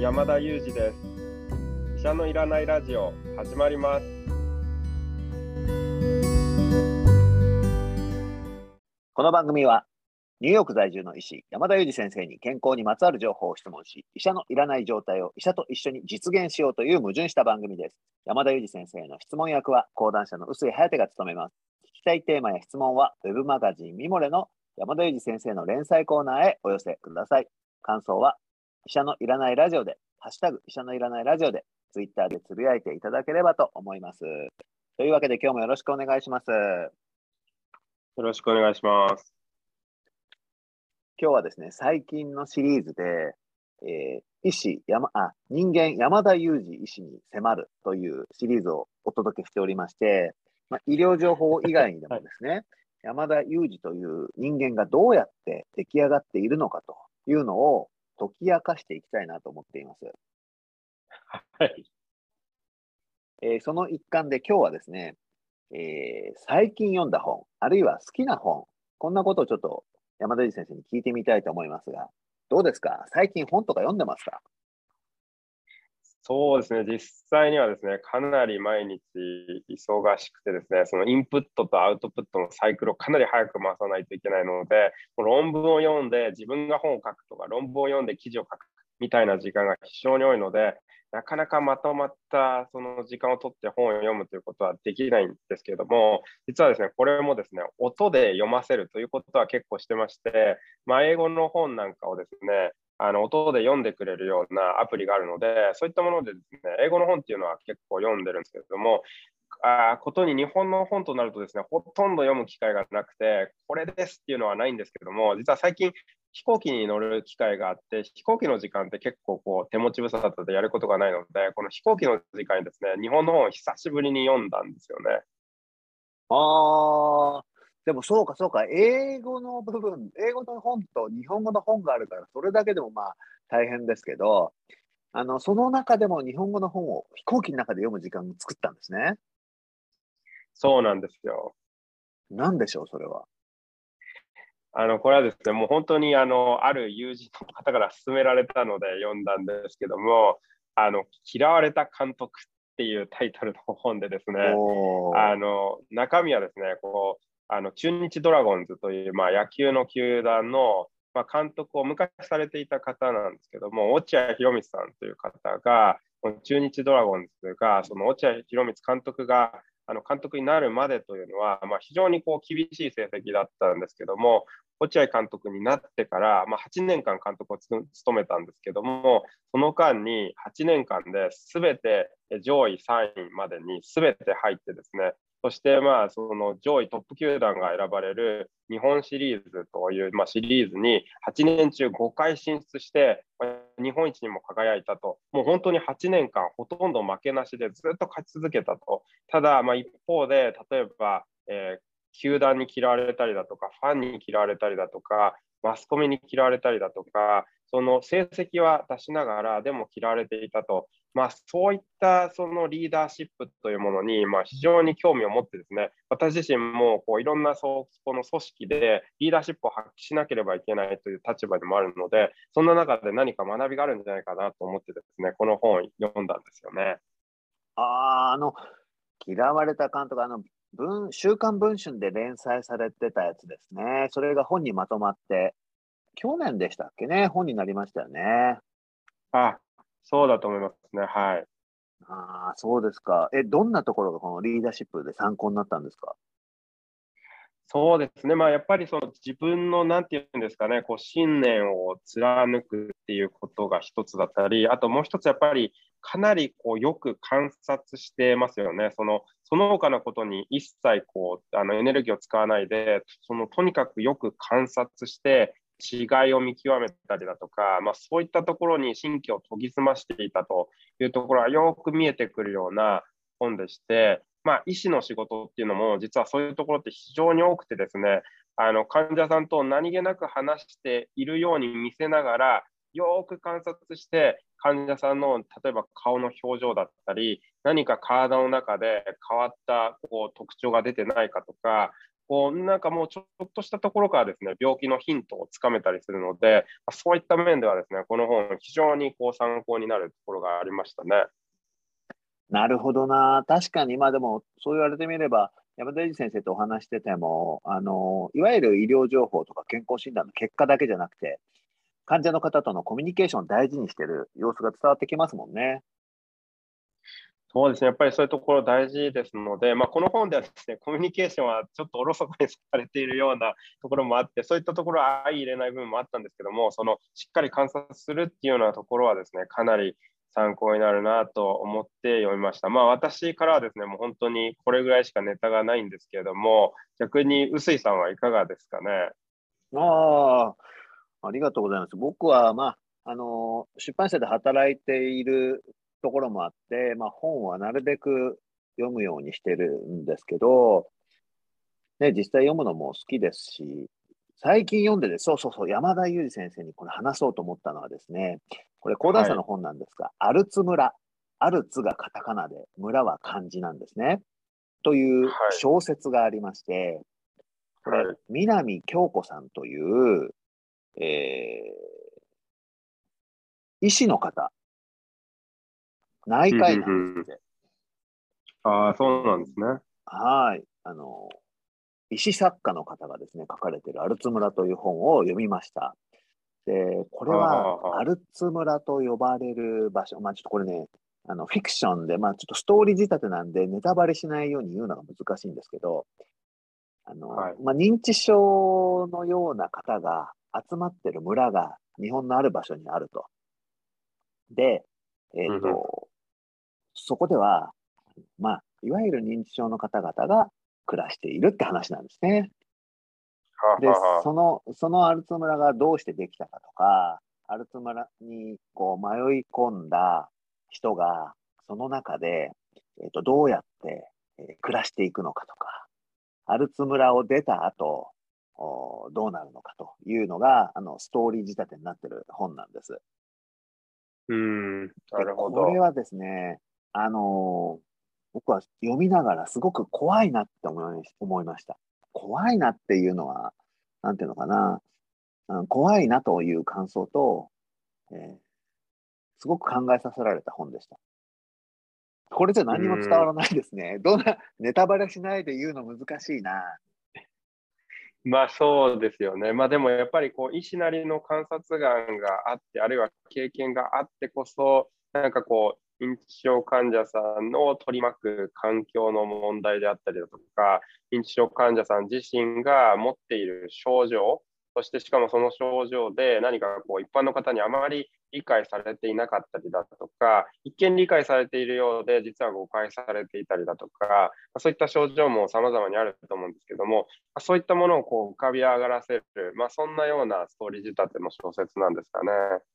山田裕二です。医者のいらないラジオ始まります。この番組はニューヨーク在住の医師山田裕二先生に健康にまつわる情報を質問し医者のいらない状態を医者と一緒に実現しようという矛盾した番組です。山田裕二先生の質問役は講談社の臼井颯が務めます。聞きたいテーマや質問はウェブマガジンミモレの山田裕二先生の連載コーナーへお寄せください。感想は医者のいらないラジオでハッシュタグ医者のいらないラジオでツイッターでつぶやいていただければと思います。というわけで今日もよろしくお願いします。よろしくお願いします。今日はですね、最近のシリーズで、えー、医師山あ、人間山田裕二医師に迫るというシリーズをお届けしておりまして、まあ、医療情報以外にでもですね、はい、山田裕二という人間がどうやって出来上がっているのかというのを解き明かしていきたいなと思っています。はい。えー、その一環で今日はですね、えー、最近読んだ本、あるいは好きな本、こんなことをちょっと山田先生に聞いてみたいと思いますが、どうですか？最近本とか読んでますか？そうですね、実際にはですね、かなり毎日忙しくてですね、そのインプットとアウトプットのサイクルをかなり早く回さないといけないので、論文を読んで自分が本を書くとか、論文を読んで記事を書くみたいな時間が非常に多いので、なかなかまとまったその時間を取って本を読むということはできないんですけれども、実はですね、これもですね、音で読ませるということは結構してまして、まあ、英語の本なんかをですね、あの音で読んでくれるようなアプリがあるので、そういったものでですね、英語の本っていうのは結構読んでるんですけれども、あことに日本の本となるとですね、ほとんど読む機会がなくて、これですっていうのはないんですけども、実は最近飛行機に乗る機会があって、飛行機の時間って結構こう手持ち無沙汰でやることがないので、この飛行機の時間にですね、日本の本を久しぶりに読んだんですよね。あ、でもそうかそうか、英語の部分、英語の本と日本語の本があるから、それだけでもまあ大変ですけど、あのその中でも日本語の本を飛行機の中で読む時間を作ったんですね。そうなんですよ。なんでしょう、それは？あのこれはですね、もう本当にあのある友人の方から勧められたので読んだんですけども、あの嫌われた監督っていうタイトルの本でですね、あの中身はですね、こうあの中日ドラゴンズという、まあ、野球の球団の、まあ、監督を昔されていた方なんですけども、落合博満さんという方が、中日ドラゴンズが、その落合博満監督があの監督になるまでというのは、まあ、非常にこう厳しい成績だったんですけども、落合監督になってから、まあ、8年間監督を務めたんですけども、その間に8年間で全て上位3位までに全て入ってですね、そして、まあ、その上位トップ球団が選ばれる日本シリーズという、まあ、シリーズに8年中5回進出して、日本一にも輝いたと、もう本当に8年間、ほとんど負けなしでずっと勝ち続けたと、ただ、まあ、一方で、例えば、え、球団に嫌われたりだとか、ファンに嫌われたりだとか、マスコミに嫌われたりだとか、その成績は出しながら、でも嫌われていたと、まあ、そういったそのリーダーシップというものに、まあ、非常に興味を持ってですね、私自身もこういろんなそこの組織でリーダーシップを発揮しなければいけないという立場でもあるので、そんな中で何か学びがあるんじゃないかなと思ってですね、この本を読んだんですよね。ああの、嫌われた監督、あの文週刊文春で連載されてたやつですね。それが本にまとまって、去年でしたっけね、本になりましたよね。あ、そうだと思いますね。はい。ああ、そうですか。え、どんなところがこのリーダーシップで参考になったんですか？そうですね、まあ、やっぱりその自分のなんていうんですかね、こう信念を貫くっていうことが一つだったり、あともう一つ、やっぱりかなりこうよく観察してますよね、そのその他のことに一切こうあのエネルギーを使わないで、そのとにかくよく観察して、違いを見極めたりだとか、まあ、そういったところに神経を研ぎ澄ましていたというところはよく見えてくるような本でして、まあ、医師の仕事っていうのも実はそういうところって非常に多くてですねあの患者さんと何気なく話しているように見せながらよく観察して患者さんの例えば顔の表情だったり何か体の中で変わったこう特徴が出てないかとかこうなんかもうちょっとしたところからですね、病気のヒントをつかめたりするので、そういった面ではですね、この本、非常にこう参考になるところがありましたね。なるほどな。確かに、まあでも、そう言われてみれば、山田裕二先生とお話してても、あの、いわゆる医療情報とか健康診断の結果だけじゃなくて、患者の方とのコミュニケーションを大事にしてる様子が伝わってきますもんね。そうですね、やっぱりそういうところ大事ですので、まあ、この本ではですね、コミュニケーションはちょっとおろそかにされているようなところもあって、そういったところは相入れない部分もあったんですけども、そのしっかり観察するっていうようなところはですね、かなり参考になるなと思って読みました。まあ私からはですね、もう本当にこれぐらいしかネタがないんですけれども、逆に臼井さんはいかがですかね？ああ、ありがとうございます。僕は、まあ、あの、出版社で働いているところもあって、まあ、本はなるべく読むようにしてるんですけど、ね、実際読むのも好きですし、最近読んでて、そうそうそう、山田裕二先生にこれ話そうと思ったのはですね、これ、講談社の本なんですが、はい、アルツ村、アルツがカタカナで、村は漢字なんですね。という小説がありまして、これ、南京子さんという、えー、医師の方内科医なんですって。ああ、そうなんですね。はい。あの、医師作家の方がですね、書かれているアルツ村という本を読みました。で、これはアルツ村と呼ばれる場所、まあちょっとこれね、あのフィクションで、まあちょっとストーリー仕立てなんで、ネタバレしないように言うのが難しいんですけど、あの、はい、まあ、認知症のような方が集まってる村が日本のある場所にあると。で、えっ、ー、と、そこでは、まあ、いわゆる認知症の方々が暮らしているって話なんですね。で、その、そのアルツ村がどうしてできたかとか、アルツ村にこう迷い込んだ人が、その中で、えー、とどうやって、えー、暮らしていくのかとか、アルツ村を出た後、おどうなるのかというのが、あの、ストーリー仕立てになってる本なんです。うん、なるほど。これはですね、あのー、僕は読みながらすごく怖いなって思いました。怖いなっていうのは、なんていうのかな、うん、怖いなという感想と、えー、すごく考えさせられた本でした。これじゃ何も伝わらないですね。どんな、ネタバレしないで言うの難しいな。まあそうですよね。まあでもやっぱりこう医師なりの観察眼があって、あるいは経験があってこそ、なんかこう認知症患者さんの取り巻く環境の問題であったりだとか、認知症患者さん自身が持っている症状、そしてしかもその症状で何かこう一般の方にあまり理解されていなかったりだとか、一見理解されているようで実は誤解されていたりだとか、そういった症状も様々にあると思うんですけども、そういったものをこう浮かび上がらせる、まあ、そんなようなストーリー仕立ての小説なんですかね。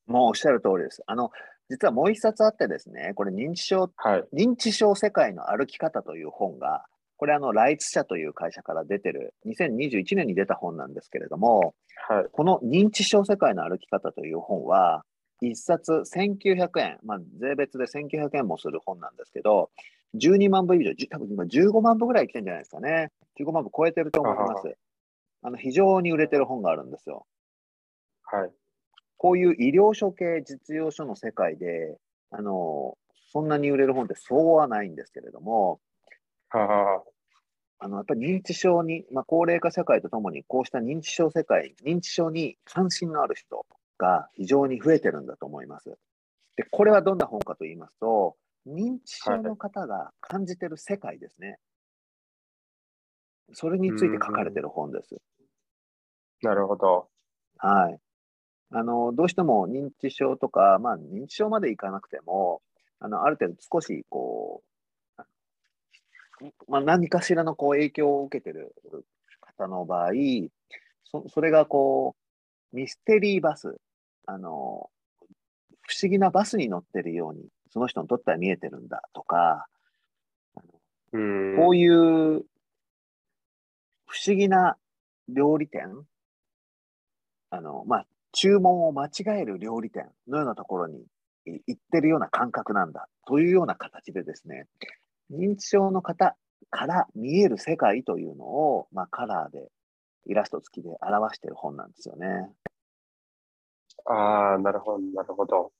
もうおっしゃる通りです。あの実はもう一冊あってですね、これ認知症、はい、認知症世界の歩き方という本が、これあの、ライツ社という会社から出てる、2021年に出た本なんですけれども、はい、この認知症世界の歩き方という本は、一冊1900円、まあ、税別で1900円もする本なんですけど、12万部以上、多分今15万部ぐらい来てるんじゃないですかね。15万部超えてると思います。あの非常に売れてる本があるんですよ。はい。こういう医療書系実用書の世界で、あの、そんなに売れる本ってそうはないんですけれども、はあの、やっぱり認知症に、まあ、高齢化社会とともに、こうした認知症世界、認知症に関心のある人が非常に増えてるんだと思います。で、これはどんな本かと言いますと、認知症の方が感じてる世界ですね。はい、それについて書かれてる本です。なるほど。はい。あの、どうしても認知症とか、まあ、認知症までいかなくても、あの、ある程度少し、こう、まあ、何かしらのこう影響を受けてる方の場合、そそれがこう、ミステリーバス、あの、不思議なバスに乗ってるように、その人にとっては見えてるんだとか、こういう不思議な料理店、あの、まあ、注文を間違える料理店のようなところに行ってるような感覚なんだというような形でですね、認知症の方から見える世界というのを、まあ、カラーで、イラスト付きで表している本なんですよね。ああ、なるほど、なるほど。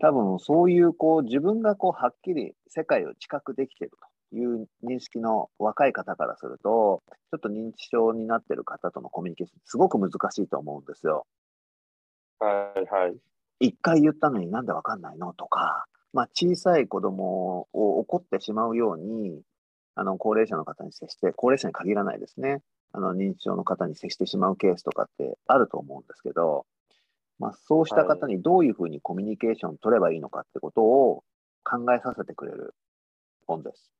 多分そういうこう自分がこうはっきり世界を知覚できているという認識の若い方からすると、ちょっと認知症になっている方とのコミュニケーション、すごく難しいと思うんですよ。はいはい。一回言ったのになんでわかんないのとか、まあ、小さい子供を怒ってしまうように、あの高齢者の方に接して、高齢者に限らないですね、あの認知症の方に接してしまうケースとかってあると思うんですけど、まあ、そうした方にどういうふうにコミュニケーション取ればいいのかってことを考えさせてくれる本です。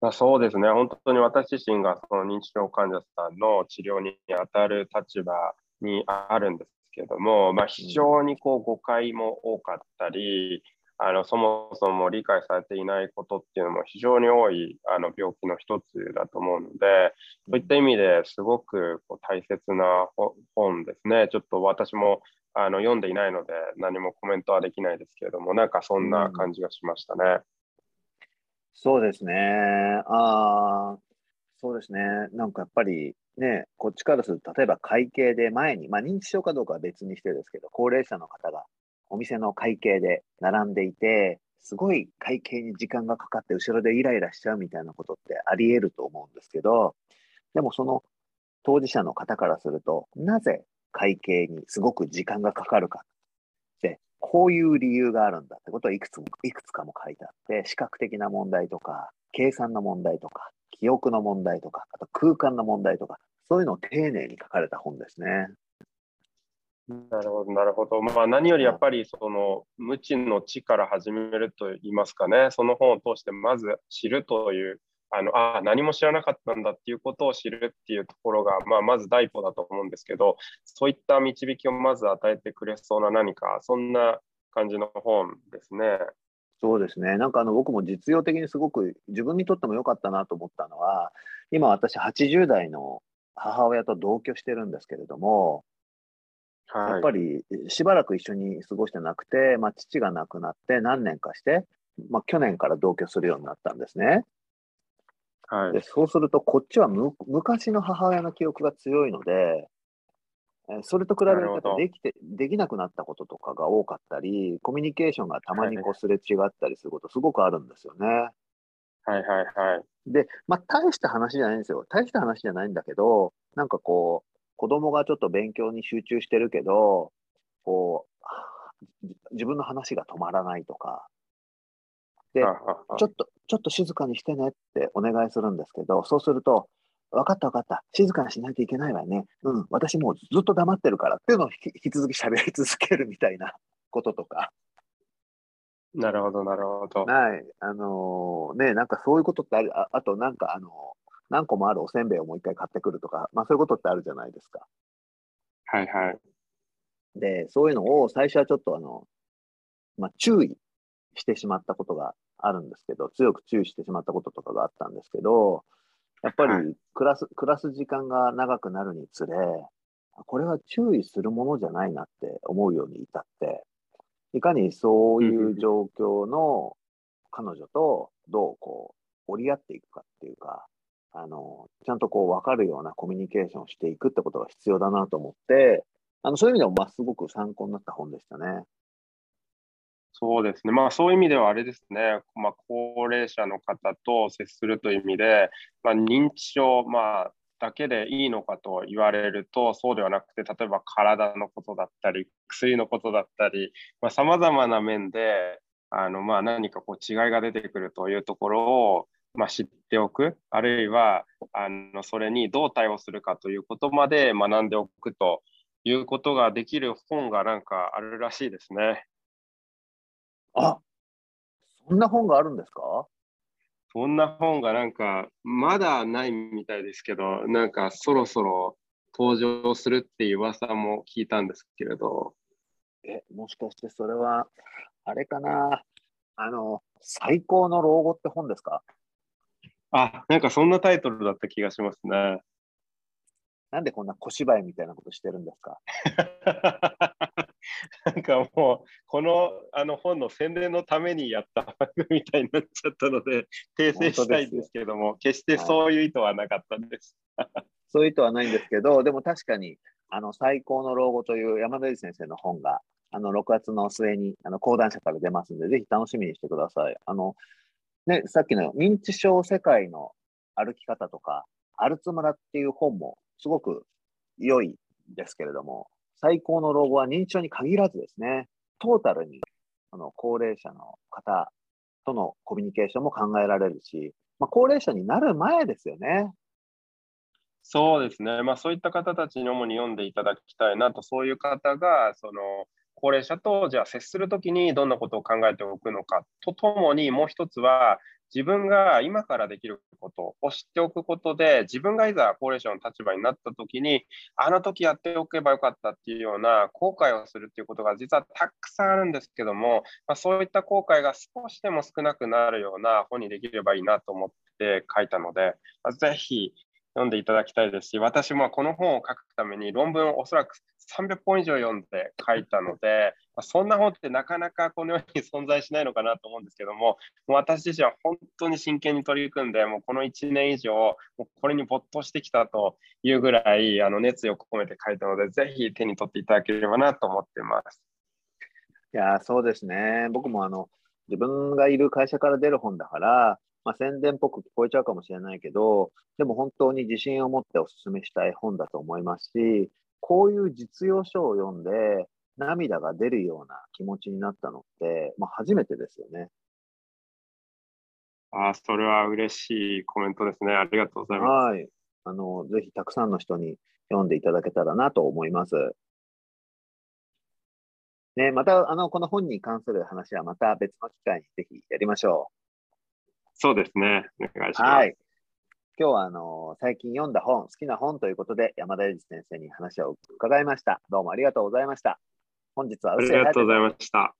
まあ、そうですね、本当に私自身がその認知症患者さんの治療に当たる立場にあるんですけども、まあ、非常にこう誤解も多かったり、あのそもそも理解されていないことっていうのも非常に多いあの病気の一つだと思うので、そういった意味ですごくこう大切な本ですね。ちょっと私もあの読んでいないので何もコメントはできないですけれども、なんかそんな感じがしましたね。うん、そうですね。あそうですね。なんかやっぱりね、こっちからすると、例えば会計で前に、まあ認知症かどうかは別にしてですけど、高齢者の方がお店の会計で並んでいて、すごい会計に時間がかかって後ろでイライラしちゃうみたいなことってあり得ると思うんですけど、でもその当事者の方からすると、なぜ会計にすごく時間がかかるかって、こういう理由があるんだってことはいくつも、いくつかも書いてあって、視覚的な問題とか、計算の問題とか、記憶の問題とか、あと空間の問題とか、そういうのを丁寧に書かれた本ですね。なるほど、なるほど。まあ、何よりやっぱりその無知の知から始めると言いますかね、その本を通してまず知るという、あのあ何も知らなかったんだっていうことを知るっていうところが、まあ、まず第一歩だと思うんですけど、そういった導きをまず与えてくれそうな何か、そんな感じの本ですね。そうですね。なんかあの僕も実用的にすごく自分にとっても良かったなと思ったのは、今私80代の母親と同居してるんですけれども、はい、やっぱりしばらく一緒に過ごしてなくて、まあ、父が亡くなって何年かして、まあ、去年から同居するようになったんですね。はい、でそうすると、こっちは昔の母親の記憶が強いので、それと比べるとできてできなくなったこととかが多かったり、コミュニケーションがたまにこうすれ違ったりすること、すごくあるんですよね。はいはいはい。で、まあ、大した話じゃないんですよ。大した話じゃないんだけど、なんかこう、子供がちょっと勉強に集中してるけど、こう、自分の話が止まらないとか、で、ちょっと、ちょっと静かにしてねってお願いするんですけど、そうすると、分かった分かった、静かにしないといけないわね。うん、私もうずっと黙ってるからっていうのを引き続き喋り続けるみたいな こととか。なるほど、なるほど。はい。あのー、ね、なんかそういうことってある、ああとなんかあの何個もあるおせんべいをもう一回買ってくるとか、まあそういうことってあるじゃないですか。はいはい。で、そういうのを最初はちょっとあの、まあ注意してしまったことがあるんですけど、強く注意してしまったこととかがあったんですけど、やっぱり暮らす、はい、暮らす時間が長くなるにつれ、これは注意するものじゃないなって思うように至って、いかにそういう状況の彼女とどうこう折り合っていくかっていうか、あの、ちゃんとこう分かるようなコミュニケーションをしていくってことが必要だなと思って、あのそういう意味でも、まあ、すごく参考になった本でしたね。そうですね、まあ、そういう意味ではあれですね、まあ、高齢者の方と接するという意味で、まあ、認知症、まあ、だけでいいのかと言われると、そうではなくて、例えば体のことだったり、薬のことだったり、さまざ、まな面であの、まあ、何かこう違いが出てくるというところを、まあ、知っておく、あるいはあのそれにどう対応するかということまで学んでおくということができる本がなんかあるらしいですね。あそんな本があるんですか？そんな本がなんかまだないみたいですけど、なんかそろそろ登場するっていう噂も聞いたんですけれど。え、もしかしてそれは、あれかな、あの、最高の老後って本ですか？あ、なんかそんなタイトルだった気がしますね。なんでこんな小芝居みたいなことしてるんですか？なんかもう、このあの本の宣伝のためにやった番組みたいになっちゃったので、訂正したいんですけども、決してそういう意図はなかったです。そういう意図はないんですけど、でも確かに、あの最高の老後という山田先生の本が、あの6月の末にあの講談社から出ますんで、ぜひ楽しみにしてください。あのね、さっきの認知症世界の歩き方とか、アルツ村っていう本もすごく良いですけれども、最高の老後は認知症に限らずですね、トータルにあの高齢者の方とのコミュニケーションも考えられるし、まあ、高齢者になる前ですよね。そうですね、まあ、そういった方たちに主に読んでいただきたいなと、そういう方がその高齢者とじゃあ接するときにどんなことを考えておくのかとともに、もう一つは、自分が今からできることを知っておくことで、自分がいざ高齢者の立場になったときに、あの時やっておけばよかったっていうような後悔をするっていうことが実はたくさんあるんですけども、まあ、そういった後悔が少しでも少なくなるような本にできればいいなと思って書いたので、まあ、ぜひ読んでいただきたいですし、私もこの本を書くために論文をおそらく300本以上読んで書いたので、そんな本ってなかなかこのように存在しないのかなと思うんですけども、もう私自身は本当に真剣に取り組んで、もうこの1年以上、もうこれに没頭してきたというぐらいあの熱意を込めて書いたので、ぜひ手に取っていただければなと思っています。いや、そうですね。僕もあの自分がいる会社から出る本だから、まあ、宣伝っぽく聞こえちゃうかもしれないけど、でも本当に自信を持ってお勧めしたい本だと思いますし、こういう実用書を読んで、涙が出るような気持ちになったのって、まあ、初めてですよね。あそれは嬉しいコメントですね。ありがとうございます。はい。あの、ぜひたくさんの人に読んでいただけたらなと思います。ね、また、あの、この本に関する話はまた別の機会にぜひやりましょう。そうですね。お願いします。はい。今日はあの最近読んだ本、好きな本ということで山田裕二先生に話を伺いました。どうもありがとうございました。本日はありがとうございました。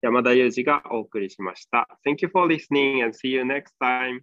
山田裕二がお送りしました。Thank you for listening and see you next time.